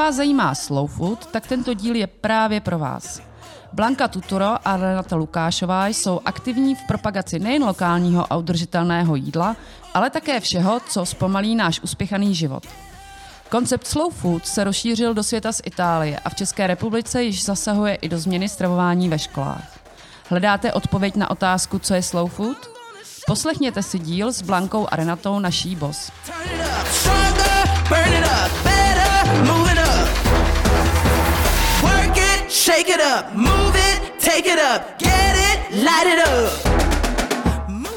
vás zajímá slow food, tak tento díl je právě pro vás. Blanka Tutoro a Renata Lukášová jsou aktivní v propagaci nejen lokálního a udržitelného jídla, ale také všeho, co zpomalí náš uspěchaný život. Koncept slow food se rozšířil do světa z Itálie a v České republice již zasahuje i do změny stravování ve školách. Hledáte odpověď na otázku, co je slow food? Poslechněte si díl s Blankou a Renatou naší boss.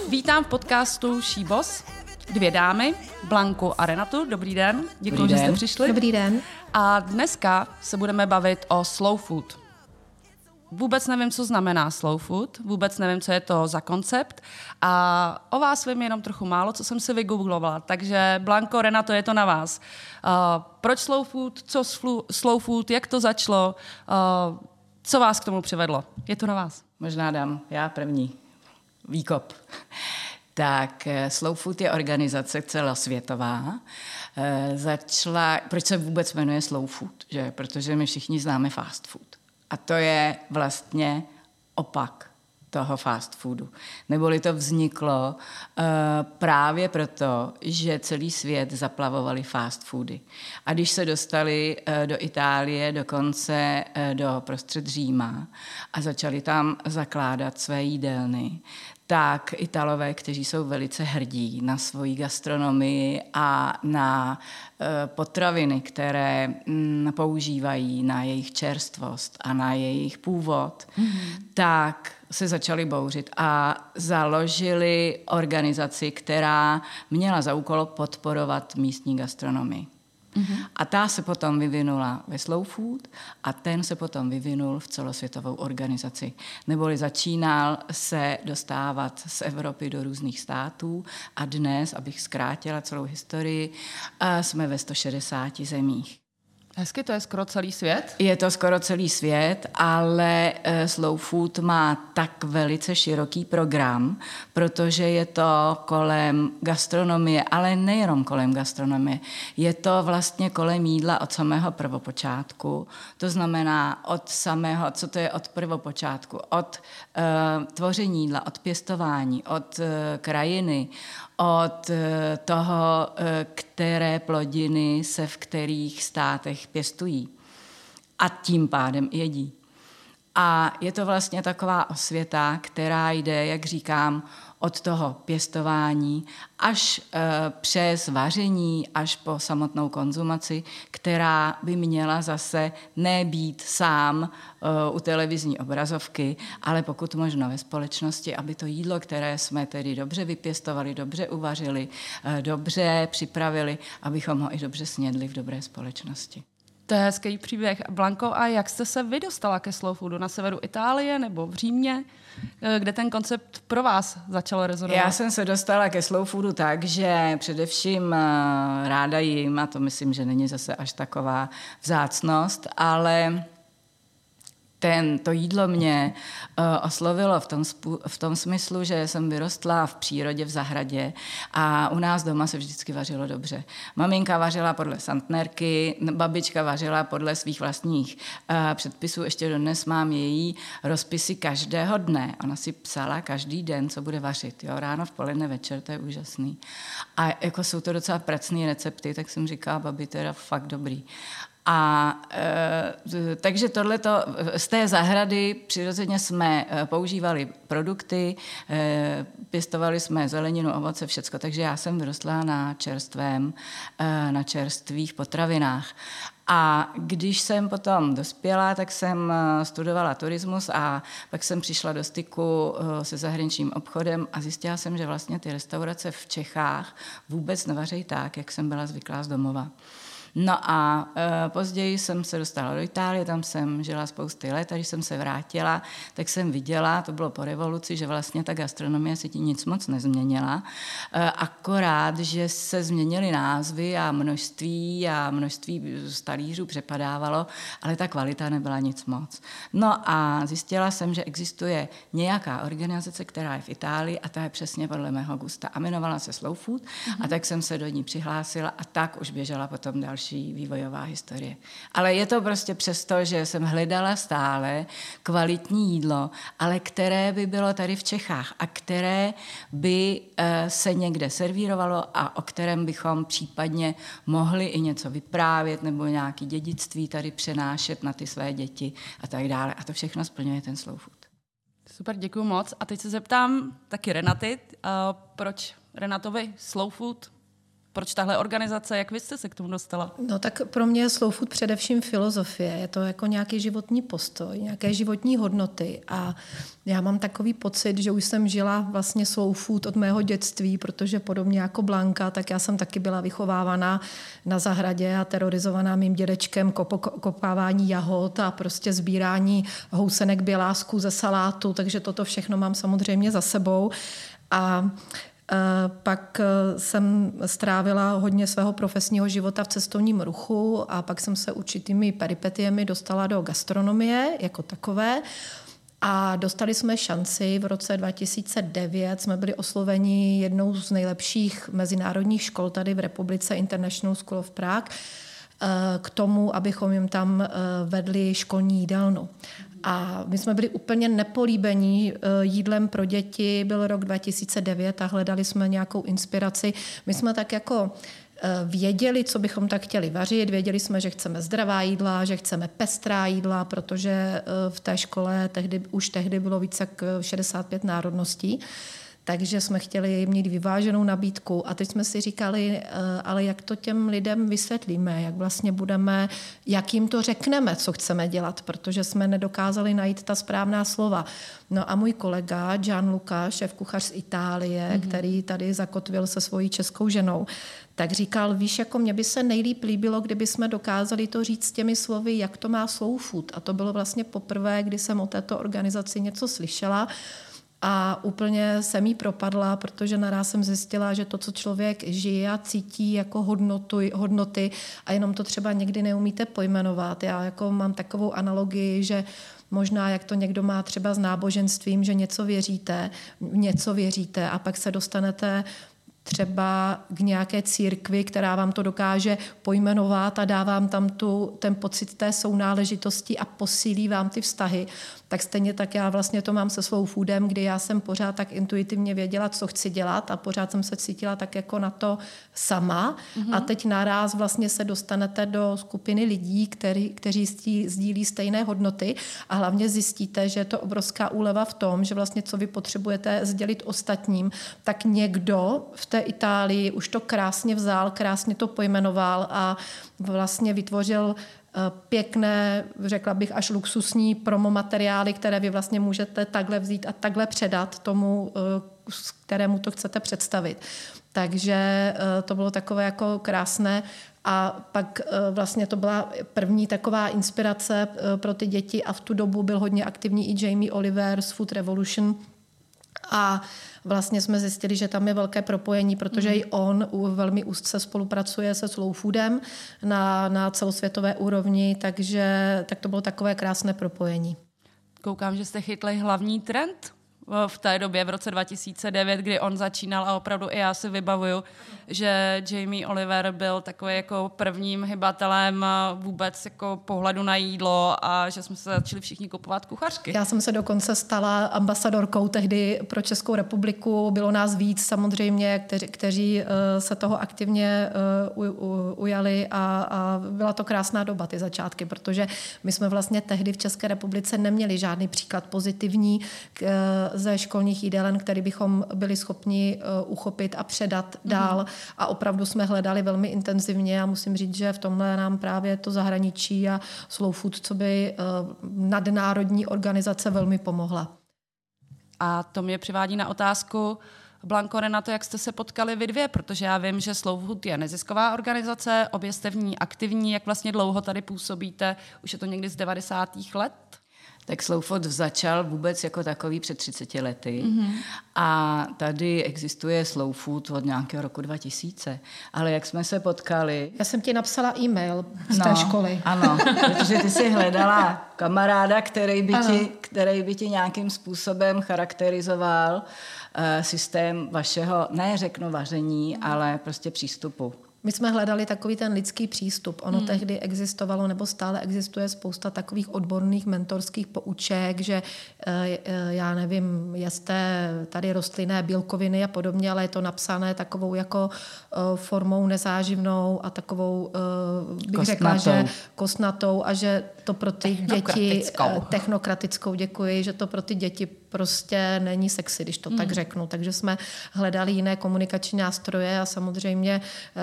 Vítám v podcastu Boss dvě dámy, Blanku a Renatu. Dobrý den, děkuji, že jste přišli. Dobrý den. A dneska se budeme bavit o slow food. Vůbec nevím, co znamená slow food, vůbec nevím, co je to za koncept a o vás vím jenom trochu málo, co jsem si vygooglovala. Takže Blanko, Renato, je to na vás. Uh, proč slow food, co slow food, jak to začalo, uh, co vás k tomu přivedlo? Je to na vás. Možná dám já první výkop. Tak eh, Slow Food je organizace celosvětová. Eh, začala, proč se vůbec jmenuje Slow Food? Že? Protože my všichni známe fast food. A to je vlastně opak toho fast foodu. Neboli to vzniklo uh, právě proto, že celý svět zaplavovali fast foody. A když se dostali uh, do Itálie, dokonce uh, do prostřed Říma a začali tam zakládat své jídelny, tak Italové, kteří jsou velice hrdí na svoji gastronomii a na potraviny, které mm, používají na jejich čerstvost a na jejich původ, mm-hmm. tak se začali bouřit a založili organizaci, která měla za úkol podporovat místní gastronomii. Mm-hmm. A ta se potom vyvinula ve Slow Food a ten se potom vyvinul v celosvětovou organizaci. Neboli začínal se dostávat z Evropy do různých států a dnes, abych zkrátila celou historii, jsme ve 160 zemích. Hezky, to je skoro celý svět? Je to skoro celý svět, ale eh, Slow Food má tak velice široký program, protože je to kolem gastronomie, ale nejenom kolem gastronomie. Je to vlastně kolem jídla od samého prvopočátku. To znamená od samého, co to je od prvopočátku, od uh, tvoření jídla, od pěstování, od uh, krajiny, od eh, toho, eh, které plodiny se v kterých státech pěstují. A tím pádem jedí. A je to vlastně taková osvěta, která jde, jak říkám, od toho pěstování až e, přes vaření, až po samotnou konzumaci, která by měla zase nebýt sám e, u televizní obrazovky, ale pokud možno ve společnosti, aby to jídlo, které jsme tedy dobře vypěstovali, dobře uvařili, e, dobře připravili, abychom ho i dobře snědli v dobré společnosti. To je hezký příběh. Blanko, a jak jste se vy dostala ke slow foodu? Na severu Itálie nebo v Římě? Eh, kde ten koncept pro vás začal rezonovat? Já jsem se dostala ke slow foodu tak, že především eh, ráda jim, a to myslím, že není zase až taková vzácnost, ale ten, to jídlo mě uh, oslovilo v tom, spu, v tom smyslu, že jsem vyrostla v přírodě, v zahradě a u nás doma se vždycky vařilo dobře. Maminka vařila podle santnerky, babička vařila podle svých vlastních uh, předpisů. Ještě dodnes mám její rozpisy každého dne. Ona si psala každý den, co bude vařit. Jo? Ráno, v poledne, večer, to je úžasný. A jako jsou to docela pracné recepty, tak jsem říkala, babi, je fakt dobrý. A e, takže tohleto, z té zahrady přirozeně jsme e, používali produkty, e, pěstovali jsme zeleninu, ovoce, všecko, takže já jsem vyrostla na čerstvém, e, na čerstvých potravinách. A když jsem potom dospěla, tak jsem e, studovala turismus a pak jsem přišla do styku e, se zahraničním obchodem a zjistila jsem, že vlastně ty restaurace v Čechách vůbec nevařejí tak, jak jsem byla zvyklá z domova. No a e, později jsem se dostala do Itálie, tam jsem žila spousty let a když jsem se vrátila, tak jsem viděla, to bylo po revoluci, že vlastně ta gastronomie se ti nic moc nezměnila, e, akorát, že se změnily názvy a množství a množství stalířů přepadávalo, ale ta kvalita nebyla nic moc. No a zjistila jsem, že existuje nějaká organizace, která je v Itálii a ta je přesně podle mého gusta a jmenovala se Slow Food mm-hmm. a tak jsem se do ní přihlásila a tak už běžela potom další další vývojová historie. Ale je to prostě přesto, že jsem hledala stále kvalitní jídlo, ale které by bylo tady v Čechách a které by eh, se někde servírovalo a o kterém bychom případně mohli i něco vyprávět nebo nějaké dědictví tady přenášet na ty své děti a tak dále. A to všechno splňuje ten slow food. Super, děkuji moc. A teď se zeptám taky Renaty, uh, proč Renatovi slow food proč tahle organizace? Jak vy jste se k tomu dostala? No tak pro mě je slow food především filozofie. Je to jako nějaký životní postoj, nějaké životní hodnoty. A já mám takový pocit, že už jsem žila vlastně slow food od mého dětství, protože podobně jako Blanka, tak já jsem taky byla vychovávaná na zahradě a terorizovaná mým dědečkem kopávání jahod a prostě sbírání housenek bělásku ze salátu, takže toto všechno mám samozřejmě za sebou. A pak eh, jsem strávila hodně svého profesního života v cestovním ruchu a pak jsem se určitými peripetiemi dostala do gastronomie jako takové. A dostali jsme šanci v roce 2009, jsme byli osloveni jednou z nejlepších mezinárodních škol tady v republice International School of Prague, eh, k tomu, abychom jim tam vedli školní jídelnu. A my jsme byli úplně nepolíbení eh, jídlem pro děti. Byl rok 2009 a hledali jsme nějakou inspiraci. My jsme tak jako eh, věděli, co bychom tak chtěli vařit. Věděli jsme, že chceme zdravá jídla, že chceme pestrá jídla, protože eh, v té škole tehdy, už tehdy bylo více jak 65 národností takže jsme chtěli mít vyváženou nabídku a teď jsme si říkali, eh, ale jak to těm lidem vysvětlíme, jak vlastně budeme, jak jim to řekneme, co chceme dělat, protože jsme nedokázali najít ta správná slova. No a můj kolega Gianluca, šéf kuchař z Itálie, mm-hmm. který tady zakotvil se svojí českou ženou, tak říkal, víš, jako mě by se nejlíp líbilo, kdyby jsme dokázali to říct těmi slovy, jak to má slow food. A to bylo vlastně poprvé, kdy jsem o této organizaci něco slyšela a úplně jsem jí propadla, protože naraz jsem zjistila, že to, co člověk žije a cítí jako hodnotu, hodnoty a jenom to třeba někdy neumíte pojmenovat. Já jako mám takovou analogii, že možná jak to někdo má třeba s náboženstvím, že něco věříte, něco věříte a pak se dostanete třeba k nějaké církvi, která vám to dokáže pojmenovat a dá vám tam tu, ten pocit té sounáležitosti a posílí vám ty vztahy, tak stejně tak já vlastně to mám se svou foodem, kdy já jsem pořád tak intuitivně věděla, co chci dělat a pořád jsem se cítila tak jako na to sama mm-hmm. a teď naraz vlastně se dostanete do skupiny lidí, který, kteří sdílí stejné hodnoty a hlavně zjistíte, že je to obrovská úleva v tom, že vlastně co vy potřebujete sdělit ostatním, tak někdo v té Itálii už to krásně vzal, krásně to pojmenoval a vlastně vytvořil eh, pěkné, řekla bych až luxusní promo materiály, které vy vlastně můžete takhle vzít a takhle předat tomu, eh, kterému to chcete představit. Takže eh, to bylo takové jako krásné. A pak vlastně to byla první taková inspirace pro ty děti a v tu dobu byl hodně aktivní i Jamie Oliver z Food Revolution. A vlastně jsme zjistili, že tam je velké propojení, protože mm. i on velmi úzce spolupracuje se Slow Foodem na, na celosvětové úrovni, takže tak to bylo takové krásné propojení. Koukám, že jste chytli hlavní trend v té době, v roce 2009, kdy on začínal a opravdu i já si vybavuju, že Jamie Oliver byl takový jako prvním hybatelem vůbec jako pohledu na jídlo a že jsme se začali všichni kupovat kuchařky. Já jsem se dokonce stala ambasadorkou tehdy pro Českou republiku. Bylo nás víc samozřejmě, kteří, kteří eh, se toho aktivně ujali a, a byla to krásná doba, ty začátky, protože my jsme vlastně tehdy v České republice neměli žádný příklad pozitivní k, eh, ze školních jídelen, který bychom byli schopni uh, uchopit a předat mm-hmm. dál. A opravdu jsme hledali velmi intenzivně a musím říct, že v tomhle nám právě to zahraničí a Slow Food, co by uh, nadnárodní organizace velmi pomohla. A to mě přivádí na otázku, Blanko, Renato, jak jste se potkali vy dvě? Protože já vím, že Slow Food je nezisková organizace, obě jste v ní aktivní. Jak vlastně dlouho tady působíte? Už je to někdy z 90. let? Tak Slowfood začal vůbec jako takový před 30 lety mm-hmm. a tady existuje Slow Food od nějakého roku 2000. Ale jak jsme se potkali... Já jsem ti napsala e-mail z no, té školy. Ano, protože ty jsi hledala kamaráda, který by, ti, který by ti nějakým způsobem charakterizoval uh, systém vašeho, ne řeknu vaření, mm. ale prostě přístupu My jsme hledali takový ten lidský přístup. Ono hmm. tehdy existovalo nebo stále existuje spousta takových odborných mentorských pouček, že eh, eh, já nevím, jste tady rostlinné bílkoviny a podobně, ale je to napsané takovou jako eh, formou nezáživnou a takovou, bych kostnatou. řekla, že kostnatou a že to pro ty děti, technokratickou, děkuji, že to pro ty děti prostě není sexy, když to hmm. tak řeknu. Takže jsme hledali jiné komunikační nástroje a samozřejmě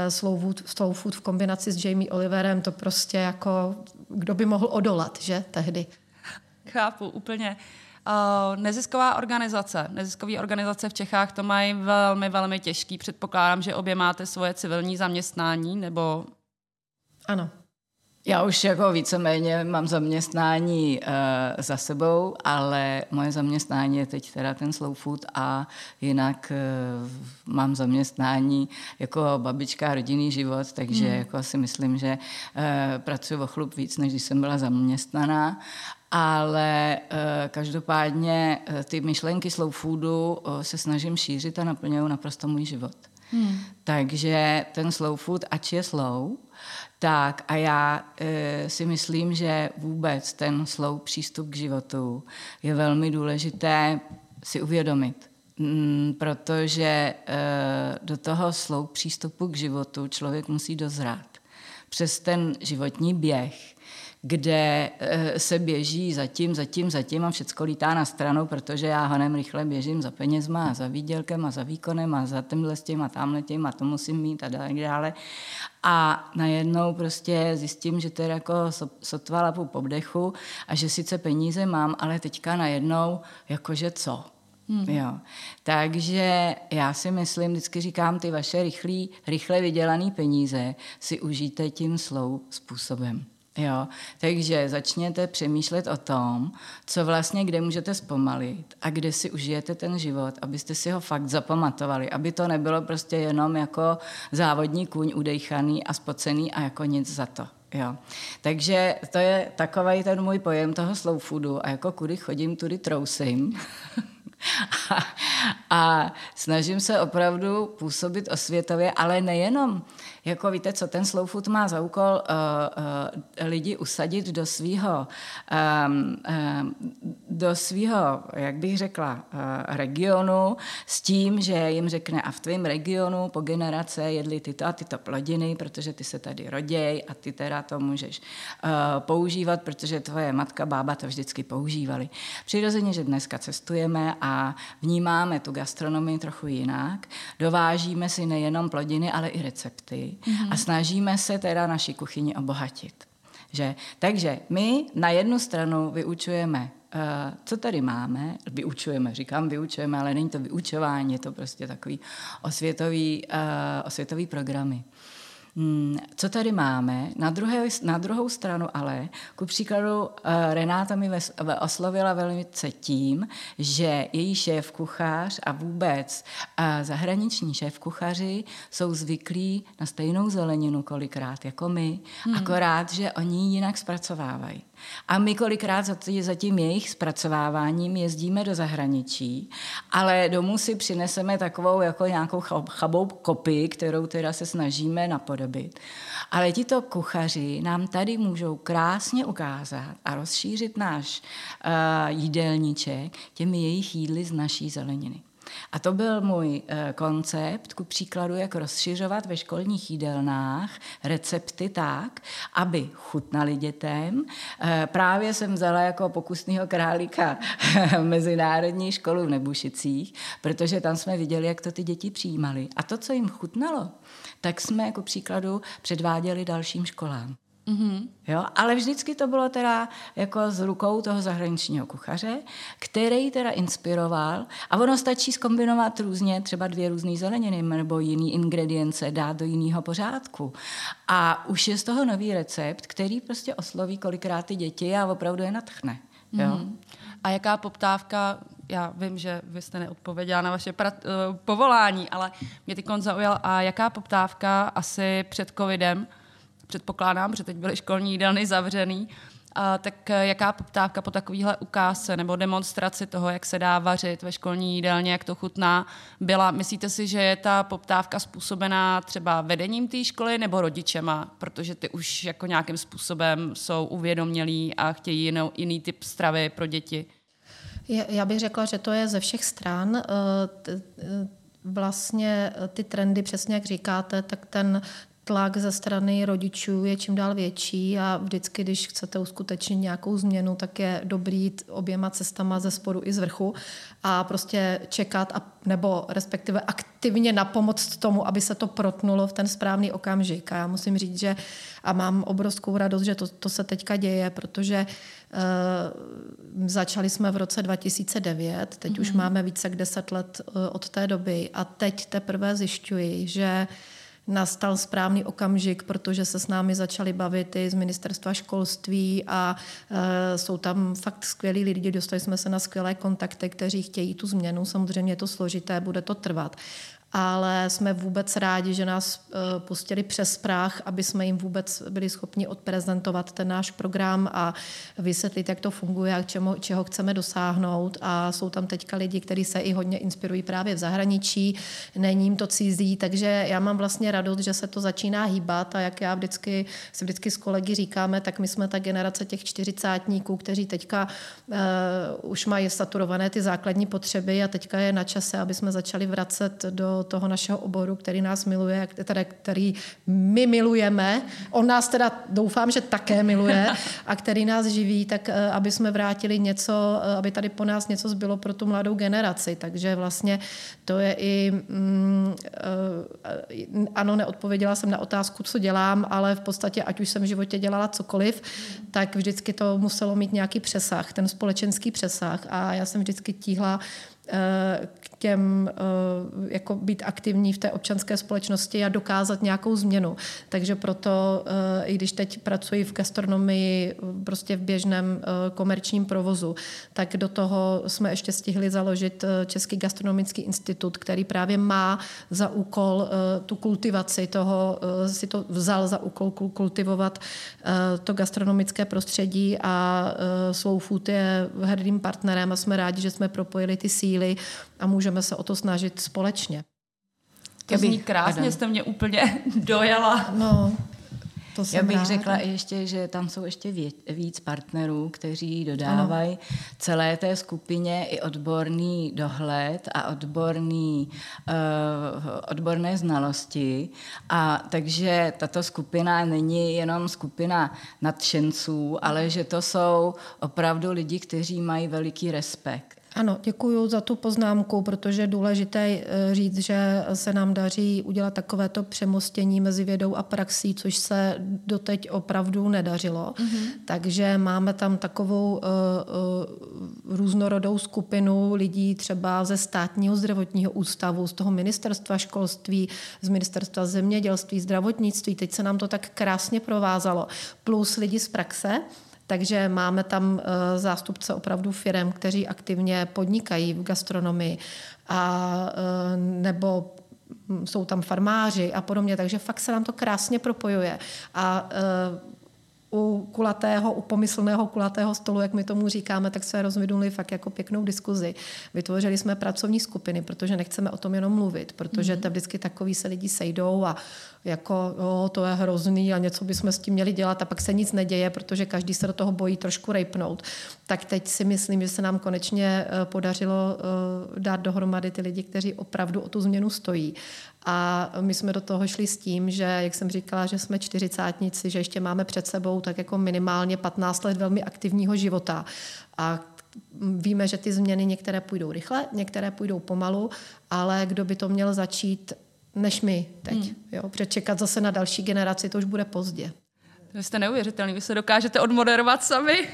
slow food, slow food v kombinaci s Jamie Oliverem, to prostě jako, kdo by mohl odolat, že tehdy. Chápu, úplně. Uh, nezisková organizace. Neziskový organizace v Čechách to mají velmi, velmi těžký. Předpokládám, že obě máte svoje civilní zaměstnání, nebo... Ano. Já už jako víceméně mám zaměstnání uh, za sebou, ale moje zaměstnání je teď teda ten slow food a jinak uh, mám zaměstnání jako babička rodinný život, takže mm. jako si myslím, že uh, pracuji o chlup víc, než když jsem byla zaměstnaná. Ale uh, každopádně uh, ty myšlenky slow foodu uh, se snažím šířit a naplňují naprosto můj život. Hmm. Takže ten slow food, ač je slow, tak a já e, si myslím, že vůbec ten slow přístup k životu je velmi důležité si uvědomit. Mm, protože e, do toho slow přístupu k životu člověk musí dozrát. Přes ten životní běh kde eh, se běží zatím, zatím, zatím a všecko lítá na stranu, protože já honem rychle běžím za penězma a za výdělkem a za výkonem a za tímhle s tím a tamhle tím a to musím mít a tak dále. A najednou prostě zjistím, že to je jako sotva lapu po vdechu a že sice peníze mám, ale teďka najednou jakože co? Hmm. Jo. Takže já si myslím, vždycky říkám, ty vaše rychlý, rychle vydělané peníze si užijte tím slou způsobem. Jo, takže začněte přemýšlet o tom, co vlastně, kde můžete zpomalit a kde si užijete ten život, abyste si ho fakt zapamatovali, aby to nebylo prostě jenom jako závodní kůň udejchaný a spocený a jako nic za to. Jo. Takže to je takový ten můj pojem toho slow foodu a jako kudy chodím, tudy trousím. a, a snažím se opravdu působit osvětově, ale nejenom jako víte co, ten slow food má za úkol? Uh, uh, lidi usadit do svého, um, um, do svého, jak bych řekla, uh, regionu s tím, že jim řekne a v tvém regionu po generace jedli tyto a tyto plodiny, protože ty se tady roděj a ty teda to můžeš uh, používat, protože tvoje matka, bába to vždycky používali. Přirozeně, že dneska cestujeme a vnímáme tu gastronomii trochu jinak, dovážíme si nejenom plodiny, ale i recepty mm-hmm. a snažíme se teda naši kuchyni obohatit. Že? Takže my na jednu stranu vyučujeme Uh, co tady máme, vyučujeme, říkám vyučujeme, ale není to vyučování, je to prostě takový osvětový, uh, osvětový programy. Hmm, co tady máme? Na, druhé, na druhou stranu ale, ku příkladu, eh, Renáta mi oslovila velmi tím, že její šéf kuchař a vůbec eh, zahraniční šéf kuchaři jsou zvyklí na stejnou zeleninu kolikrát jako my, hmm. akorát, že oni ji jinak zpracovávají. A my kolikrát za tím jejich zpracováváním jezdíme do zahraničí, ale domů si přineseme takovou jako nějakou chabou kopii, kterou teda se snažíme napodobit. Ale tito kuchaři nám tady můžou krásně ukázat a rozšířit náš uh, jídelníček těmi jejich jídly z naší zeleniny. A to byl můj eh, koncept, ku příkladu, jak rozšiřovat ve školních jídelnách recepty tak, aby chutnali dětem. Eh, právě jsem vzala jako pokusného králíka mezinárodní školu v Nebušicích, protože tam jsme viděli, jak to ty děti přijímali. A to, co jim chutnalo, tak jsme jako příkladu předváděli dalším školám. Mm-hmm. Jo? Ale vždycky to bylo teda jako z rukou toho zahraničního kuchaře, který teda inspiroval a ono stačí skombinovat různě třeba dvě různé zeleniny nebo jiný ingredience, dát do jiného pořádku. A už je z toho nový recept, který prostě osloví kolikrát ty děti a opravdu je natchne. Jo? Mm-hmm. A jaká poptávka já vím, že vy jste neodpověděla na vaše pra- uh, povolání, ale mě ty zaujal, a jaká poptávka asi před covidem předpokládám, že teď byly školní jídelny zavřený, A tak eh, jaká poptávka po takovéhle ukázce nebo demonstraci toho, jak se dá vařit ve školní jídelně, jak to chutná, byla? Myslíte si, že je ta poptávka způsobená třeba vedením té školy nebo rodičema, protože ty už jako nějakým způsobem jsou uvědomělí a chtějí jinou, jiný typ stravy pro děti? Já bych řekla, že to je ze všech stran. Eh, eh, vlastně ty trendy, přesně jak říkáte, tak ten tlak ze strany rodičů je čím dál větší a vždycky, když chcete uskutečnit nějakou změnu, tak je dobrý jít oběma cestama ze spodu i z vrchu a prostě čekat a, nebo respektive aktivně napomoct tomu, aby se to protnulo v ten správný okamžik. A já musím říct, že a mám obrovskou radost, že to, to se teďka děje, protože uh, začali jsme v roce 2009, teď mm-hmm. už mhm. máme více jak 10 let uh, od té doby a teď teprve zjišťuji, že nastal správný okamžik, protože se s námi začali bavit i z ministerstva školství a e, jsou tam fakt skvělí lidi, dostali jsme se na skvělé kontakty, kteří chtějí tu změnu. Samozřejmě je to složité, bude to trvat ale jsme vůbec rádi, že nás eh, pustili přes práh, aby jsme jim vůbec byli schopni odprezentovat ten náš program a vysvětlit, jak to funguje a čemu, čeho chceme dosáhnout. A jsou tam teďka lidi, kteří se i hodně inspirují právě v zahraničí, není jim to cizí, takže já mám vlastně radost, že se to začíná hýbat a jak já vždycky, si vždycky s kolegy říkáme, tak my jsme ta generace těch čtyřicátníků, kteří teďka uh, už mají saturované ty základní potřeby a teďka je na čase, aby jsme začali vracet do toho našeho oboru, který nás miluje, teda, který my milujeme. On nás teda doufám, že také miluje a který nás živí, tak eh, aby jsme vrátili něco, eh, aby tady po nás něco zbylo pro tu mladou generaci. Takže vlastně to je i, mm, eh, ano, neodpověděla jsem na otázku, co dělám, ale v podstatě, ať už jsem v životě dělala cokoliv, tak vždycky to muselo mít nějaký přesah, ten společenský přesah a já jsem vždycky tíhla k těm, eh, jako být aktivní v té občanské společnosti a dokázat nějakou změnu. Takže proto, eh, i když teď pracuji v gastronomii, prostě v běžném eh, komerčním provozu, tak do toho jsme ještě stihli založit Český gastronomický institut, který právě má za úkol tu kultivaci toho, si to vzal za úkol kultivovat to gastronomické prostředí a Slow Food je hrdým partnerem a jsme rádi, že jsme propojili ty síly a můžeme se o to snažit společně. To zní krásně, jste mě úplně dojela. No, to Já bych ráda. řekla ještě, že tam jsou ještě víc partnerů, kteří dodávají ano. celé té skupině i odborný dohled a odborný, uh, odborné znalosti. A takže tato skupina není jenom skupina nadšenců, ale že to jsou opravdu lidi, kteří mají veliký respekt. Ano, děkuji za tu poznámku, protože je důležité eh, říct, že se nám daří udělat takovéto přemostění mezi vědou a praxí, což se doteď opravdu nedařilo. Mm-hmm. Takže máme tam takovou uh, uh, různorodou skupinu lidí třeba ze státního zdravotního ústavu, z toho ministerstva školství, z ministerstva zemědělství, zdravotnictví. Teď se nám to tak krásně provázalo. Plus lidi z praxe, takže máme tam eh, zástupce opravdu firm, kteří aktivně podnikají v gastronomii a eh, nebo jsou tam farmáři a podobně, takže fakt se nám to krásně propojuje. A eh, u kulatého, u pomyslného kulatého stolu, jak my tomu říkáme, tak se rozvinuli fakt jako pěknou diskuzi. Vytvořili jsme pracovní skupiny, protože nechceme o tom jenom mluvit, protože mm-hmm. vždycky takový se lidi sejdou a jako jo, to je hrozný a něco bychom s tím měli dělat a pak se nic neděje, protože každý se do toho bojí trošku rejpnout. Tak teď si myslím, že se nám konečně eh, podařilo eh, dát dohromady ty lidi, kteří opravdu o tu změnu stojí. A my jsme do toho šli s tím, že, jak jsem říkala, že jsme čtyřicátnici, že ještě máme před sebou tak jako minimálně 15 let velmi aktivního života. A víme, že ty změny některé půjdou rychle, některé půjdou pomalu, ale kdo by to měl začít než my teď. Hmm. Jo? Přečekat zase na další generaci, to už bude pozdě. Vy jste neuvěřitelný, vy se dokážete odmoderovat sami.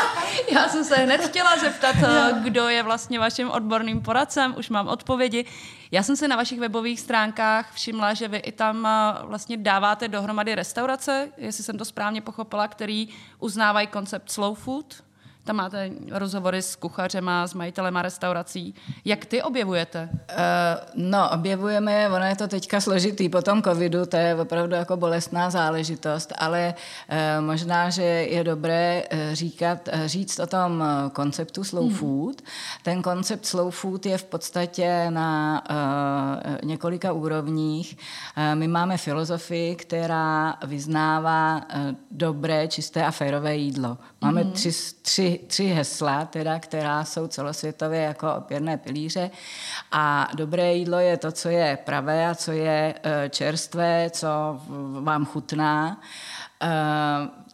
Já jsem se hned chtěla zeptat, jo. kdo je vlastně vaším odborným poradcem, už mám odpovědi. Já jsem se na vašich webových stránkách všimla, že vy i tam vlastně dáváte dohromady restaurace, jestli jsem to správně pochopila, který uznávají koncept slow food. Tam máte rozhovory s kuchařema, s majitelema restaurací. Jak ty objevujete? Uh, no, objevujeme, ono je to teďka složitý po tom covidu, to je opravdu jako bolestná záležitost, ale uh, možná, že je dobré uh, říkat, říct o tom konceptu slow hmm. food. Ten koncept slow food je v podstatě na uh, několika úrovních. Uh, my máme filozofii, která vyznává uh, dobré, čisté a férové jídlo. Máme hmm. tři, tři, tři hesla, teda, která jsou celosvětově jako opěrné pilíře. A dobré jídlo je to, co je pravé a co je uh, čerstvé, co vám chutná.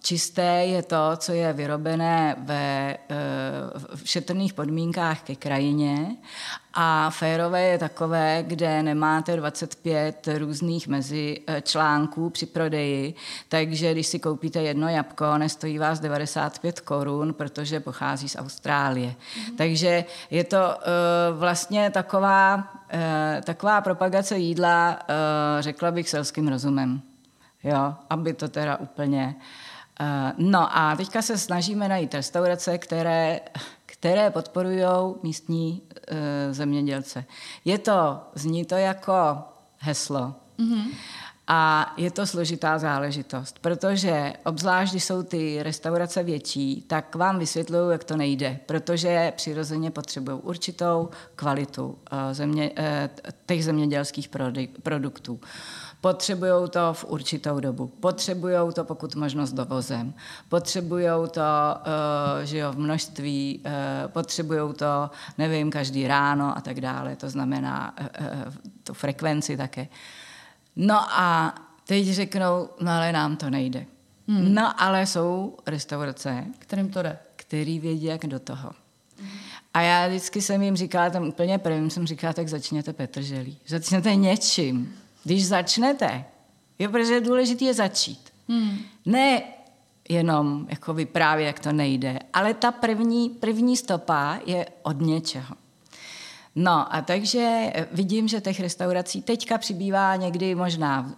Čisté je to, co je vyrobené ve v šetrných podmínkách ke krajině a férové je takové, kde nemáte 25 různých mezi eh, článků při prodeji, takže když si koupíte jedno jabko, nestojí vás 95 korun, protože pochází z Austrálie. Mm. Takže je to uh, vlastně taková, uh, taková propagace jídla, uh, řekla bych selským rozumem. Jo, aby to teda úplně... Uh, no a teďka se snažíme najít restaurace, které které podporují místní e, zemědělce. Je to, zní to jako heslo. Mm-hmm. A je to složitá záležitost, protože obzvlášť, když jsou ty restaurace větší, tak vám vysvětlují, jak to nejde, protože přirozeně potřebují určitou kvalitu e, země, těch zemědělských produktů. Potřebují to v určitou dobu. Potřebují to pokud možnost dovozem. Potřebují to uh, že jo, v množství, uh, potřebují to, nevím, každý ráno a tak dále. To znamená uh, uh, tu frekvenci také. No a teď řeknou, no ale nám to nejde. Hmm. No ale jsou restaurace, kterým to jde. Který vědí, jak do toho. A já vždycky jsem jim říkala, tam úplně prvním jsem říkala, tak začněte Petrželí. Začněte něčím. Když začnete, jo, protože důležité je začít. Hmm. Ne jenom jako vyprávět, jak to nejde, ale ta první, první stopa je od něčeho. No a takže vidím, že těch restaurací teďka přibývá někdy možná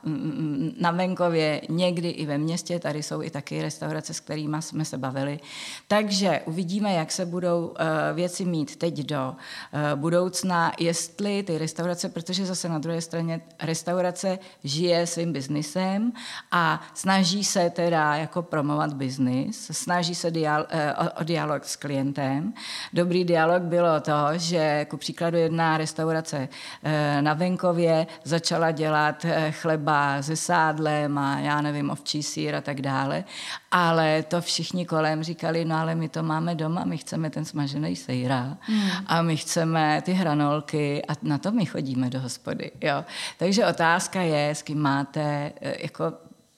na venkově, někdy i ve městě, tady jsou i taky restaurace, s kterými jsme se bavili. Takže uvidíme, jak se budou eh, věci mít teď do eh, budoucna, jestli ty restaurace, protože zase na druhé straně restaurace žije svým biznisem a snaží se teda jako promovat biznis, snaží se dial, eh, o dialog s klientem. Dobrý dialog bylo to, že ku příkladu příkladu jedna restaurace eh, na venkově začala dělat eh, chleba se sádlem a já nevím, ovčí sír a tak dále, ale to všichni kolem říkali, no ale my to máme doma, my chceme ten smažený sejra hmm. a my chceme ty hranolky a na to my chodíme do hospody. Jo. Takže otázka je, s kým máte eh, jako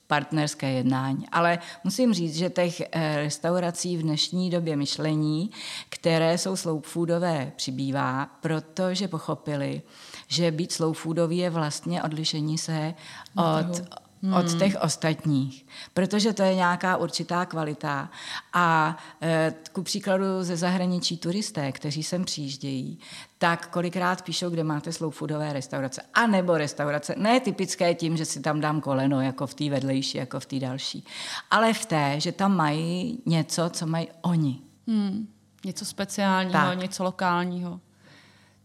partnerské jednání. Ale musím říct, že těch eh, restaurací v dnešní době myšlení, které jsou slow foodové, přibývá, protože pochopili, že být slow foodový je vlastně odlišení se od, hmm. od těch ostatních, protože to je nějaká určitá kvalita. A e, ku příkladu ze zahraničí turisté, kteří sem přijíždějí, tak kolikrát píšou, kde máte slow foodové restaurace. A nebo restaurace, ne typické tím, že si tam dám koleno, jako v té vedlejší, jako v té další, ale v té, že tam mají něco, co mají oni. Hmm. Něco speciálního, tak. něco lokálního.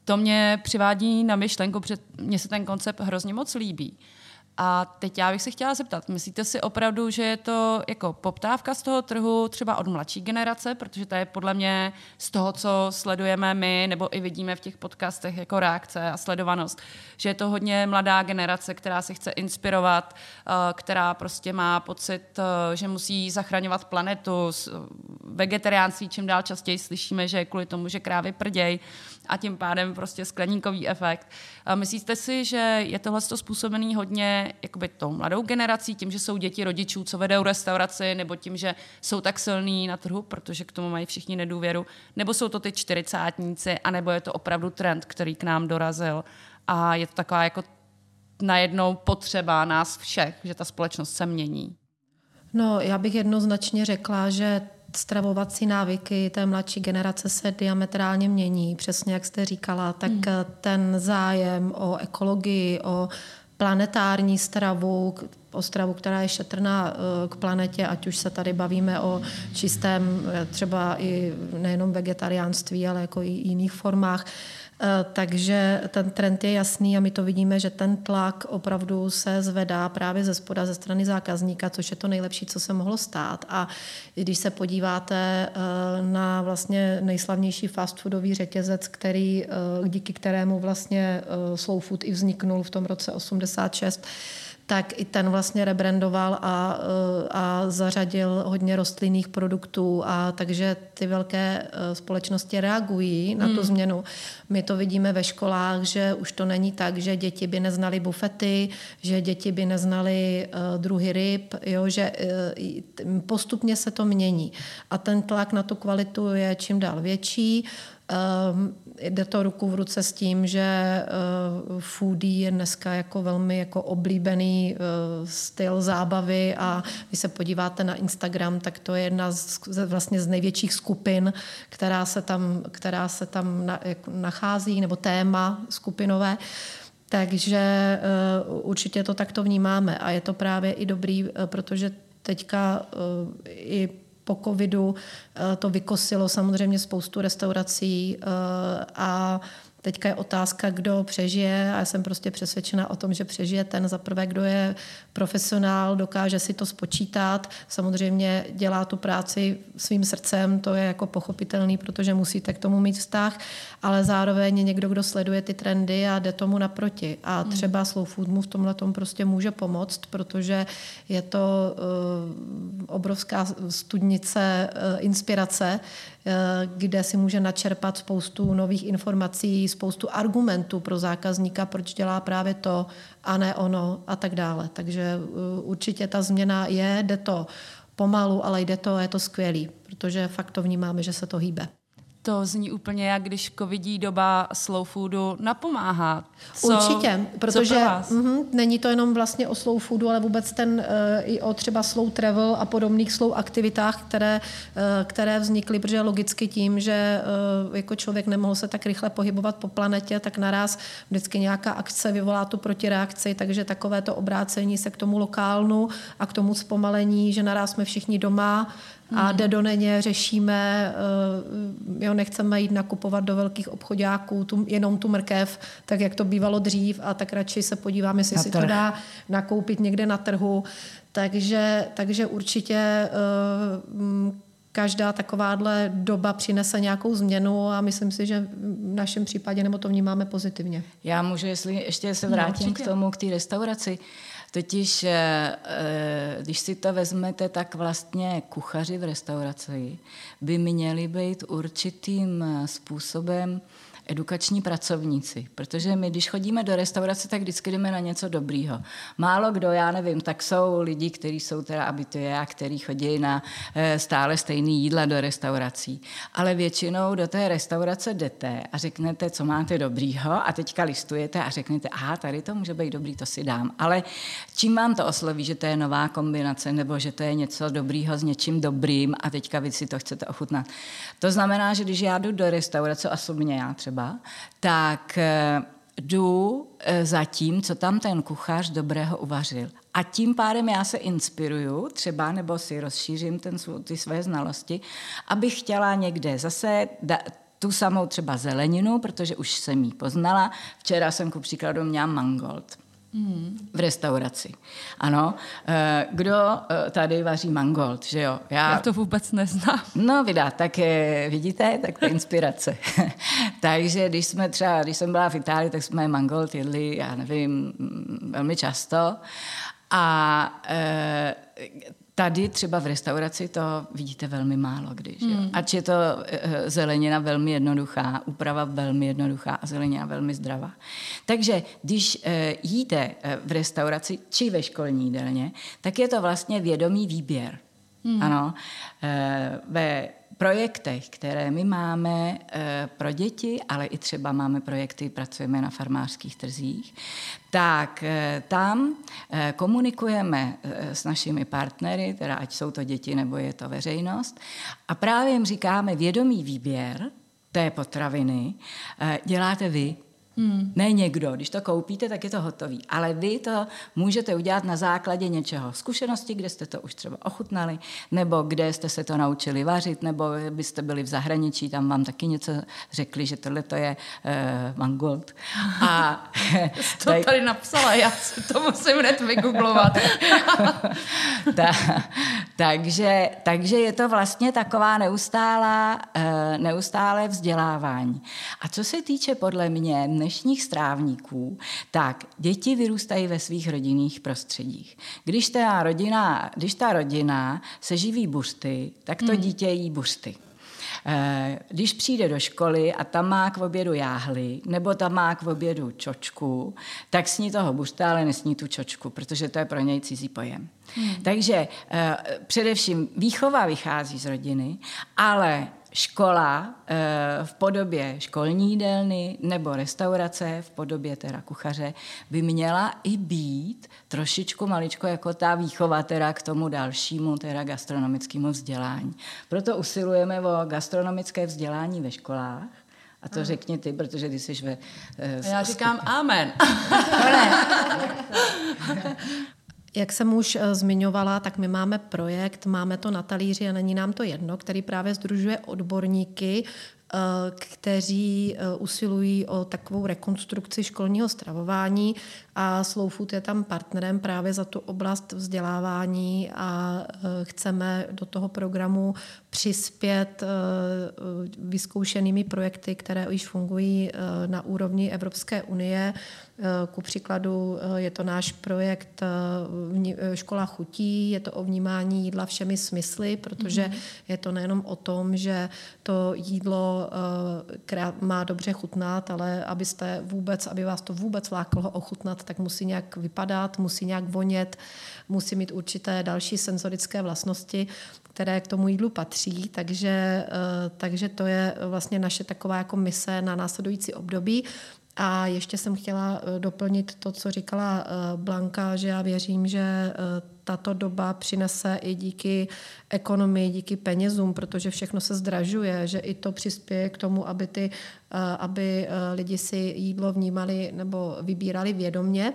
To mě přivádí na myšlenku, protože mně se ten koncept hrozně moc líbí. A teď já bych se chtěla zeptat, myslíte si opravdu, že je to jako poptávka z toho trhu třeba od mladší generace, protože to je podle mě z toho, co sledujeme my, nebo i vidíme v těch podcastech jako reakce a sledovanost, že je to hodně mladá generace, která se chce inspirovat, eh, která prostě má pocit, eh, že musí zachraňovat planetu, vegetariánství čím dál častěji slyšíme, že kvůli tomu, že krávy prděj a tím pádem prostě skleníkový efekt. Myslíte si, že je tohle způsobený hodně jakoby tou mladou generací, tím, že jsou děti rodičů, co vedou restauraci, nebo tím, že jsou tak silní na trhu, protože k tomu mají všichni nedůvěru, nebo jsou to ty čtyřicátníci, anebo je to opravdu trend, který k nám dorazil a je to taková jako najednou potřeba nás všech, že ta společnost se mění? No, já bych jednoznačně řekla, že stravovací návyky té mladší generace se diametrálně mění. Přesně jak jste říkala, tak hmm. ten zájem o ekologii, o planetární stravu, Ostravu, která je šetrná k planetě, ať už se tady bavíme o čistém třeba i nejenom vegetariánství, ale jako i jiných formách, Eh, takže ten trend je jasný a my to vidíme, že ten tlak opravdu se zvedá právě ze spoda, ze strany zákazníka, což je to nejlepší, co se mohlo stát. A když se podíváte eh, na vlastně nejslavnější fast foodový řetězec, který, eh, díky kterému vlastně Slow Food i vzniknul v tom roce 86, tak i ten vlastně rebrandoval a, eh, a zařadil hodně rostlinných produktů a takže ty velké eh, společnosti reagují na tu hmm. změnu. My to vidíme ve školách, že už to není tak, že děti by neznali bufety, že děti by neznali uh, druhy ryb, jo, že uh, postupně se to mění. A ten tlak na tu kvalitu je čím dál větší. Um, jde to ruku v ruce s tím, že uh, foodie je dneska jako velmi jako oblíbený uh, styl zábavy a když se podíváte na Instagram, tak to je jedna z, vlastně z největších skupin, která se tam, která se tam na, jako nachází, nebo téma skupinové. Takže uh, určitě to takto vnímáme a je to právě i dobrý, protože teďka i po covidu eh, to vykosilo samozřejmě spoustu restaurací eh, a Teďka je otázka, kdo přežije a já jsem prostě přesvědčena o tom, že přežije ten za prvé, kdo je profesionál, dokáže si to spočítat, samozřejmě dělá tu práci svým srdcem, to je jako pochopitelný, protože musíte k tomu mít vztah, ale zároveň je někdo, kdo sleduje ty trendy a jde tomu naproti. A hmm. třeba Slow Food mu v tomhle tom prostě může pomoct, protože je to uh, obrovská studnice uh, inspirace, kde si může načerpat spoustu nových informací, spoustu argumentů pro zákazníka, proč dělá právě to a ne ono a tak dále. Takže eh, určitě ta změna je, jde to pomalu, ale jde to, je to skvělý, protože fakt to vnímáme, že se to hýbe. To zní úplně jak když covidí doba slow foodu napomáhá. Co, Určitě, protože mm, není to jenom vlastně o slow foodu, ale vůbec ten uh, i o třeba slow travel a podobných slow aktivitách, které, uh, které vznikly, protože logicky tím, že uh, jako člověk nemohl se tak rychle pohybovat po planetě, tak naraz vždycky nějaká akce vyvolá tu protireakci, takže takové to obrácení se k tomu lokálnu a k tomu zpomalení, že naraz jsme všichni doma, a dedoneně řešíme, eh, jo, nechceme jít nakupovat do velkých obchodáků tu, jenom tu mrkev, tak jak to bývalo dřív a tak radši se podíváme, jestli si to dá nakoupit někde na trhu. Takže, takže určitě uh, každá takováhle doba přinese nějakou změnu a myslím si, že v našem případě nebo to vnímáme pozitivně. Já můžu, jestli ještě se vrátím no, k tomu, k té restauraci. Uh, Totiž, eh, eh, když si to vezmete, tak vlastně kuchaři v restauraci by měli být určitým eh, způsobem edukační pracovníci, protože my, když chodíme do restaurace, tak vždycky jdeme na něco dobrýho. Málo kdo, já nevím, tak jsou lidi, kteří jsou teda abituje a kteří chodí na eh, stále stejný jídla do restaurací. Ale většinou do té restaurace jdete a řeknete, co máte dobrýho a teďka listujete a řeknete, aha, tady to může být dobrý, to si dám. Ale čím vám to osloví, že to je nová kombinace nebo že to je něco dobrýho s něčím dobrým a teďka vy si to chcete ochutnat. To znamená, že když já jdu do restaurace, osobně já třeba, třeba, tak eh, jdu eh, za tím, co tam ten kuchař dobrého uvařil. A tím pádem já se inspiruju třeba, nebo si rozšířím ten, ty své znalosti, abych chtěla někde zase da, tu samou třeba zeleninu, protože už jsem ji poznala. Včera jsem ku příkladu měla mangold v restauraci. Ano. Eh, kdo eh, tady vaří mangold, že jo? Já, Já to vůbec neznám. No, vydá, tak je, vidíte, tak to je inspirace. Takže když jsme třeba, když jsem byla v Itálii, tak jsme mangold jedli, já nevím, velmi často. A e, Tady třeba v restauraci to vidíte velmi málo kdy. Že? Hmm. Ač je to uh, zelenina velmi jednoduchá, úprava velmi jednoduchá a zelenina velmi zdravá. Takže když uh, jíte uh, v restauraci či ve školní jídelně, tak je to vlastně vědomý výběr. Hmm. Ano. Ve projektech, které my máme e, pro děti, ale i třeba máme projekty, pracujeme na farmářských trzích, tak e, tam e, komunikujeme s našimi partnery, teda ať jsou to děti nebo je to veřejnost, a právě jim říkáme vědomý výběr té potraviny děláte vy, Hmm. Ne někdo, když to koupíte, tak je to hotový. Ale vy to můžete udělat na základě něčeho. Zkušenosti, kde jste to už třeba ochutnali, nebo kde jste se to naučili vařit, nebo byste byli v zahraničí, tam vám taky něco řekli, že tohle to je uh, mangold. A to tady napsala, já si to musím hned vygooglovat. Ta, takže, takže je to vlastně taková neustálá, uh, neustálé vzdělávání. A co se týče podle mě dnešních strávníků, tak děti vyrůstají ve svých rodinných prostředích. Když ta rodina, když ta rodina se živí buřty, tak to hmm. dítě jí buřty. Eh, když přijde do školy a tam má k obědu jáhly, nebo tam má k obědu čočku, tak sní toho buřta, ale nesní tu čočku, protože to je pro něj cizí pojem. Hmm. Takže eh, především výchova vychází z rodiny, ale škola eh, v podobě školní jídelny nebo restaurace v podobě teda kuchaře by měla i být trošičku maličko jako ta výchova teda k tomu dalšímu teda gastronomickému vzdělání. Proto usilujeme o gastronomické vzdělání ve školách, a to řekni ty, protože ty jsi ve... Uh, Já říkám amen. Jak jsem už eh, zmiňovala, tak my máme projekt, máme to na talíři a není nám to jedno, který právě združuje odborníky Eh, kteří eh, usilují o takovou rekonstrukci školního stravování a Slow Food je tam partnerem právě za tu oblast vzdělávání a eh, chceme do toho programu přispět vyzkoušenými projekty, které již fungují na úrovni Evropské unie. Ku příkladu je to náš projekt Škola chutí, je to o vnímání jídla všemi smysly, protože mm-hmm. je to nejenom o tom, že to jídlo má dobře chutnat, ale abyste vůbec, aby vás to vůbec lákalo ochutnat, tak musí nějak vypadat, musí nějak vonět, musí mít určité další senzorické vlastnosti, které k tomu jídlu patří, takže, eh, takže to je vlastně naše taková jako mise na následující období. A ještě jsem chtěla eh, doplnit to, co říkala eh, Blanka, že já věřím, že eh, tato doba přinese i díky ekonomii, díky penězům, protože všechno se zdražuje, že i to přispěje k tomu, aby, ty, aby lidi si jídlo vnímali nebo vybírali vědomně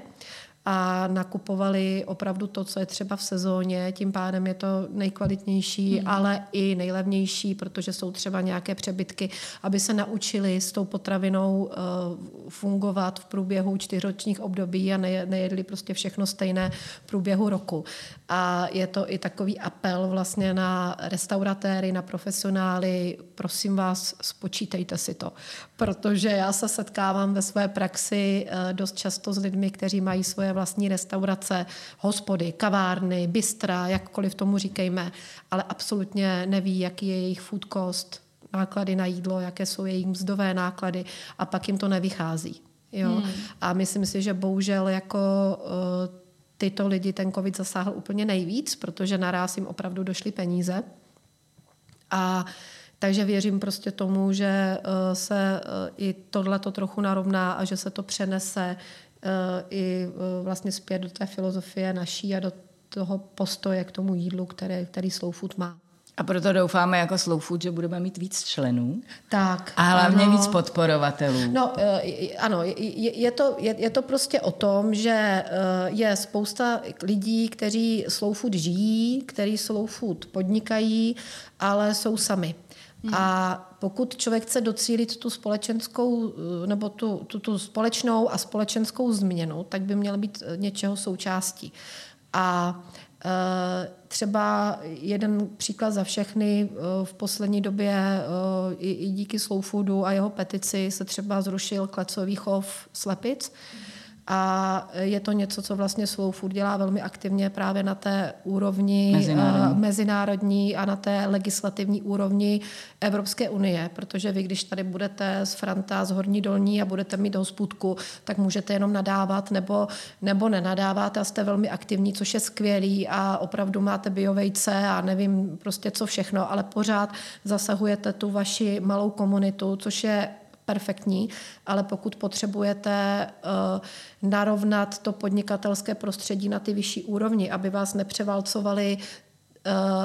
a nakupovali opravdu to, co je třeba v sezóně, tím pádem je to nejkvalitnější, hmm. ale i nejlevnější, protože jsou třeba nějaké přebytky, aby se naučili s tou potravinou uh, fungovat v průběhu čtyřročních období a nejedli prostě všechno stejné v průběhu roku. A je to i takový apel vlastně na restauratéry, na profesionály, prosím vás, spočítejte si to, protože já se setkávám ve své praxi uh, dost často s lidmi, kteří mají svoje vlastní restaurace, hospody, kavárny, bystra, jakkoliv tomu říkejme, ale absolutně neví, jaký je jejich food cost, náklady na jídlo, jaké jsou jejich mzdové náklady a pak jim to nevychází. Jo? Hmm. A myslím si, že bohužel jako uh, tyto lidi ten covid zasáhl úplně nejvíc, protože naraz jim opravdu došly peníze. A takže věřím prostě tomu, že uh, se uh, i tohle to trochu narovná a že se to přenese Eh, i eh, vlastně zpět do té filozofie naší a do toho postoje k tomu jídlu, které, který Slow Food má. A proto doufáme jako Slow Food, že budeme mít víc členů. Tak. A hlavně ano. víc podporovatelů. No, eh, ano, je, je, to, je, je to prostě o tom, že je spousta lidí, kteří Slow Food žijí, kteří Slow Food podnikají, ale jsou sami. Hmm. A pokud člověk chce docílit tu společenskou nebo tu, tu, tu společnou a společenskou změnu, tak by měl být eh, něčeho součástí. A e, třeba jeden příklad za všechny, e, v poslední době e, i, i díky Slow Foodu a jeho petici se třeba zrušil klecový chov slepic. A je to něco, co vlastně Slow Food dělá velmi aktivně právě na té úrovni mezinárodní, uh, mezinárodní a na té legislativní úrovni Evropské unie, protože vy, když tady budete z Franta, z Horní Dolní a budete mít hospůdku, tak můžete jenom nadávat nebo, nebo nenadávat. A jste velmi aktivní, což je skvělý a opravdu máte biovejce a nevím prostě co všechno, ale pořád zasahujete tu vaši malou komunitu, což je perfektní, ale pokud potřebujete uh, narovnat to podnikatelské prostředí na ty vyšší úrovni, aby vás nepřevalcovali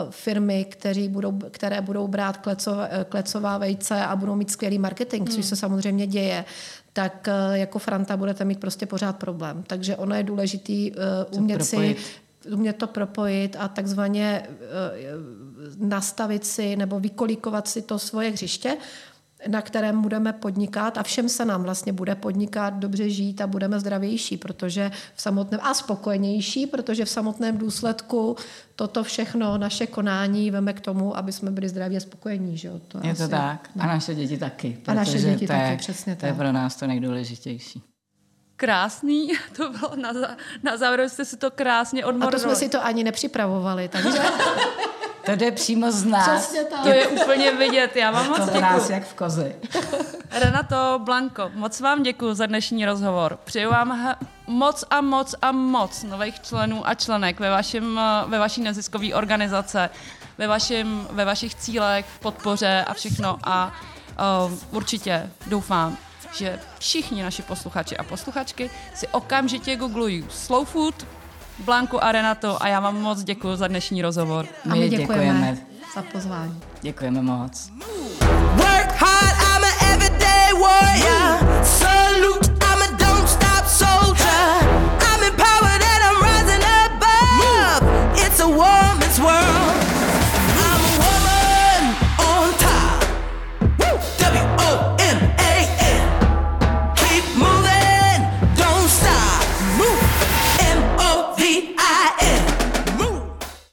firmy, kteří budou, které budou brát klecové, klecová vejce a budou mít skvělý marketing, hmm. což se samozřejmě děje, tak jako Franta budete mít prostě pořád problém. Takže ono je důležitý uh, umět si umět to propojit a takzvaně uh, nastavit si nebo vykolíkovat si to svoje hřiště na kterém budeme podnikat a všem se nám vlastně bude podnikat, dobře žít a budeme zdravější, protože v samotném a spokojenější, protože v samotném důsledku toto všechno, naše konání veme k tomu, aby jsme byli zdraví a spokojení. Že? To je asi, to tak. No. A naše děti taky. A naše děti to taky, je, přesně to tak. je pro nás to nejdůležitější krásný, to bylo na, na závěr jste si to krásně odmorovali. A to jsme si to ani nepřipravovali, takže... To jde přímo z nás. Přesně tak. To je úplně vidět, já vám moc děkuji. To nás jak v kozy. Renato, Blanko, moc vám děkuji za dnešní rozhovor. Přeju vám moc a moc a moc nových členů a členek ve, vašim, ve vaší neziskové organizace, ve, vašim, ve vašich cílech, podpoře a všechno. A uh, určitě doufám, že všichni naši posluchači a posluchačky si okamžitě googlují Slow Food, Blanku a Renato a já vám moc děkuji za dnešní rozhovor. A my děkujeme, děkujeme za pozvání. Děkujeme moc. World.